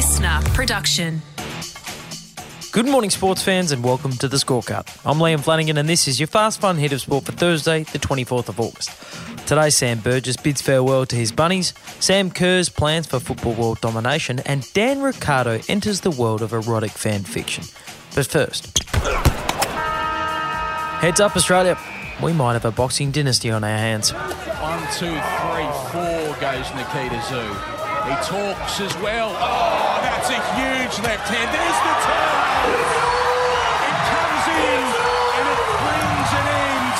listener production. Good morning, sports fans, and welcome to the scorecard. I'm Liam Flanagan, and this is your fast fun hit of sport for Thursday, the 24th of August. Today, Sam Burgess bids farewell to his bunnies, Sam Kerr's plans for football world domination, and Dan Ricciardo enters the world of erotic fan fiction. But first, heads up, Australia. We might have a boxing dynasty on our hands. One, two, three, four goes Nikita Tszyu. He talks as well. Oh, that's a huge left hand. There's the turn. It comes in and it brings an end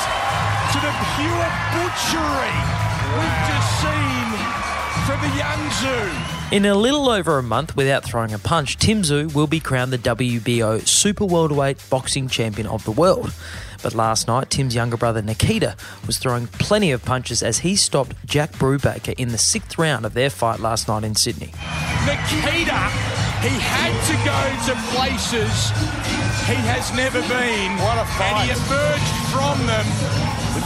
to the pure butchery we've just seen from the young Tszyu. In a little over a month without throwing a punch, Tim Tszyu will be crowned the WBO Super Welterweight Boxing Champion of the world. But last night, Tim's younger brother Nikita was throwing plenty of punches as he stopped Jack Brubaker in the sixth round of their fight last night in Sydney. Nikita, he had to go to places he has never been. What a fight. And he emerged from them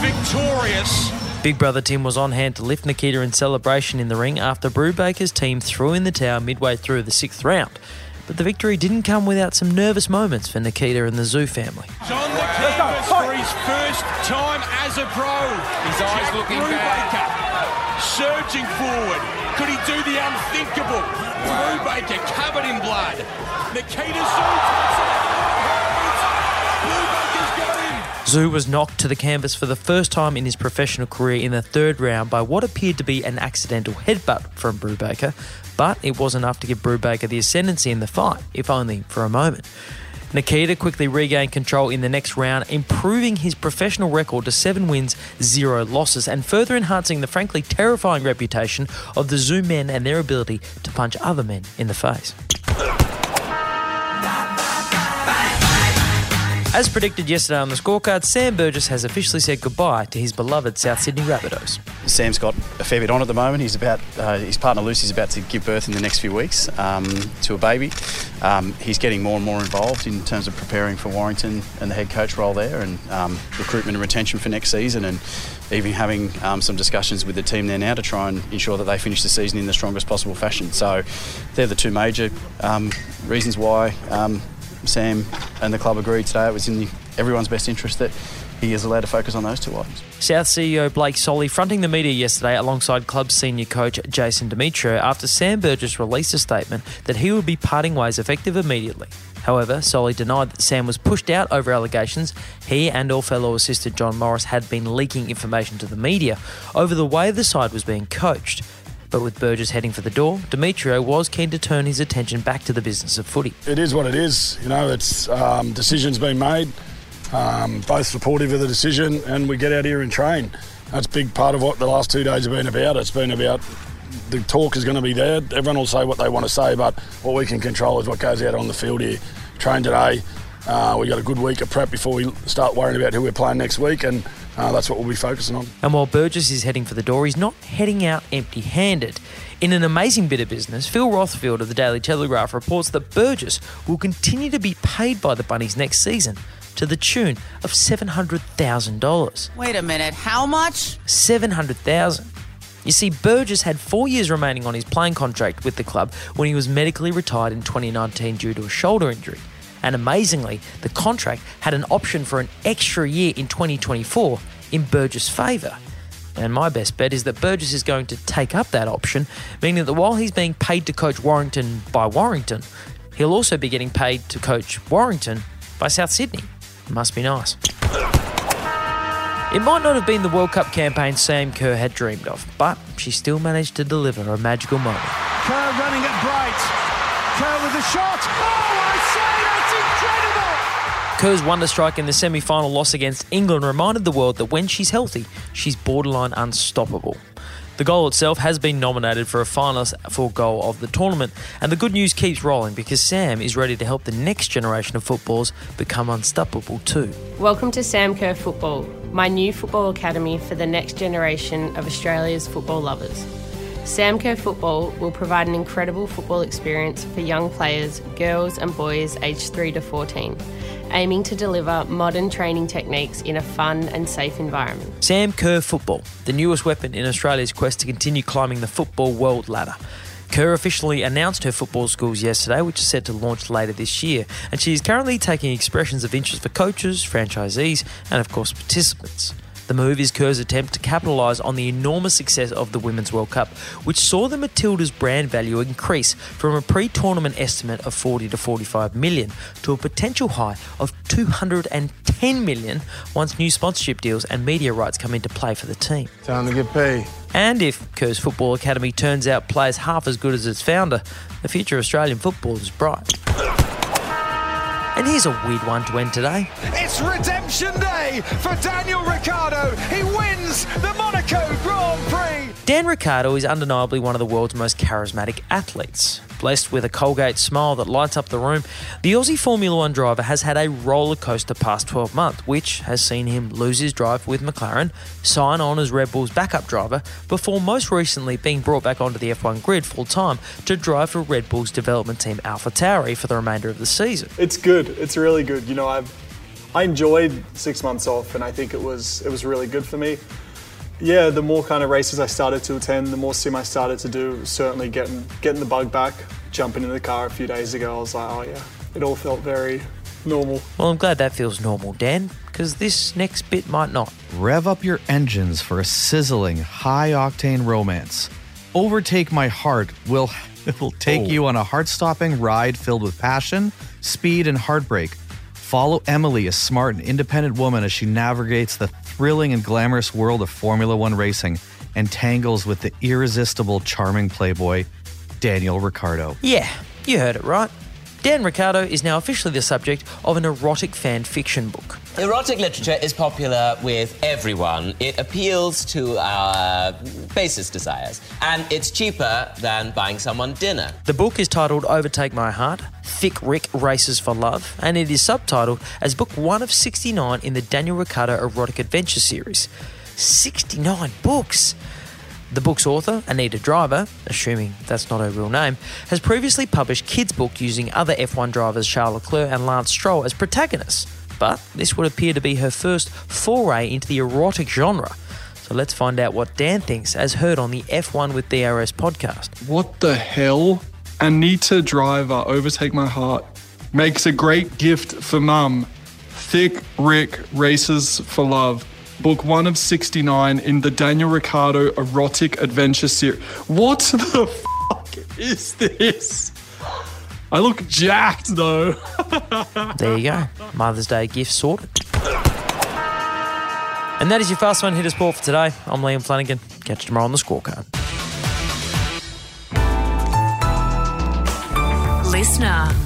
victorious. Big brother Tim was on hand to lift Nikita in celebration in the ring after Brubaker's team threw in the towel midway through the sixth round. But the victory didn't come without some nervous moments for Nikita and the Tszyu family. He's on the canvas for his first time as a pro. His eyes looking Brubaker, surging forward. Could he do the unthinkable? Wow. Brubaker covered in blood. Nikita Tszyu Tszyu was knocked to the canvas for the first time in his professional career in the third round by what appeared to be an accidental headbutt from Brubaker, but it was enough to give Brubaker the ascendancy in the fight, if only for a moment. Nikita quickly regained control in the next round, improving his professional record to seven wins, zero losses, and further enhancing the frankly terrifying reputation of the Tszyu men and their ability to punch other men in the face. As predicted yesterday on the scorecard, Sam Burgess has officially said goodbye to his beloved South Sydney Rabbitohs. Sam's got a fair bit on at the moment. He's about uh, his partner Lucy's about to give birth in the next few weeks um, to a baby. Um, he's getting more and more involved in terms of preparing for Warrington and the head coach role there, and um, recruitment and retention for next season, and even having um, some discussions with the team there now to try and ensure that they finish the season in the strongest possible fashion. So they're the two major um, reasons why um, Sam and the club agreed today it was in the, everyone's best interest that he is allowed to focus on those two items. South CEO Blake Solly fronting the media yesterday alongside club senior coach Jason Demetriou after Sam Burgess released a statement that he would be parting ways effective immediately. However, Solly denied that Sam was pushed out over allegations he and all fellow assistant John Morris had been leaking information to the media over the way the side was being coached. But with Burgess heading for the door, Demetriou was keen to turn his attention back to the business of footy. It is what it is. You know, it's um, decisions being made. Um, both supportive of the decision, and we get out here and train. That's a big part of what the last two days have been about. It's been about the talk is going to be there. Everyone will say what they want to say, but what we can control is what goes out on the field here. Train today. Uh, we got a good week of prep before we start worrying about who we're playing next week, and uh, that's what we'll be focusing on. And while Burgess is heading for the door, he's not heading out empty handed. In an amazing bit of business, Phil Rothfield of the Daily Telegraph reports that Burgess will continue to be paid by the Bunnies next season to the tune of $700,000. Wait a minute, how much? 700,000. You see, Burgess had four years remaining on his playing contract with the club when he was medically retired in 2019 due to a shoulder injury. And amazingly, the contract had an option for an extra year in 2024 in Burgess' favour. And my best bet is that Burgess is going to take up that option, meaning that while he's being paid to coach Warrington by Warrington, he'll also be getting paid to coach Warrington by South Sydney. It Must be nice. It might not have been the World Cup campaign Sam Kerr had dreamed of, but she still managed to deliver a magical moment. Kerr running. Kerr with a shot. Oh, I say that's incredible! Kerr's wonder strike in the semi final loss against England reminded the world that when she's healthy, she's borderline unstoppable. The goal itself has been nominated for a finalist for goal of the tournament, and the good news keeps rolling because Sam is ready to help the next generation of footballers become unstoppable too. Welcome to Sam Kerr Football, my new football academy for the next generation of Australia's football lovers. Sam Kerr Football will provide an incredible football experience for young players, girls and boys aged 3 to 14, aiming to deliver modern training techniques in a fun and safe environment. Sam Kerr Football, the newest weapon in Australia's quest to continue climbing the football world ladder. Kerr officially announced her football schools yesterday, which is set to launch later this year, and she is currently taking expressions of interest for coaches, franchisees, and of course participants. The move is Kerr's attempt to capitalise on the enormous success of the Women's World Cup, which saw the Matildas brand value increase from a pre-tournament estimate of 40 to 45 million to a potential high of 210 million once new sponsorship deals and media rights come into play for the team. Time to get paid. And if Kerr's Football Academy turns out players half as good as its founder, the future of Australian football is bright. And here's a weird one to end today. It's redemption day for Daniel Ricciardo. He wins the Monaco Grand Prix. Dan Ricciardo is undeniably one of the world's most charismatic athletes. Blessed with a Colgate smile that lights up the room, the Aussie Formula One driver has had a roller coaster past 12 months, which has seen him lose his drive with McLaren, sign on as Red Bull's backup driver, before most recently being brought back onto the F1 grid full time to drive for Red Bull's development team AlphaTauri for the remainder of the season. It's good. It's really good. You know, I've I enjoyed six months off, and I think it was it was really good for me. Yeah, the more kind of races I started to attend, the more sim I started to do. Certainly getting getting the bug back. Jumping in the car a few days ago, I was like, oh yeah, it all felt very normal. Well, I'm glad that feels normal, Dan, because this next bit might not. Rev up your engines for a sizzling, high octane romance. Overtake My Heart will, will take oh. you on a heart stopping ride filled with passion, speed, and heartbreak. Follow Emily, a smart and independent woman, as she navigates the thrilling and glamorous world of Formula One racing and tangles with the irresistible, charming playboy, Daniel Ricciardo. Yeah, you heard it right. Dan Ricciardo is now officially the subject of an erotic fan fiction book. Erotic literature is popular with everyone. It appeals to our basest desires, and it's cheaper than buying someone dinner. The book is titled Overtake My Heart Thick Rick Races for Love, and it is subtitled as book one of 69 in the Daniel Ricciardo Erotic Adventure series. 69 books! The book's author, Anita Driver, assuming that's not her real name, has previously published kids' book using other F1 drivers Charles Leclerc and Lance Stroll as protagonists. But this would appear to be her first foray into the erotic genre. So let's find out what Dan thinks as heard on the F1 with DRS podcast. What the hell? Anita Driver, Overtake My Heart, makes a great gift for mum. Thick Rick Races for Love. Book one of 69 in the Daniel Ricciardo Erotic Adventure series. What the fuck is this? I look jacked though. There you go. Mother's Day gift sorted. And that is your Fast One Hitter Sport for today. I'm Liam Flanagan. Catch you tomorrow on the scorecard. Listener.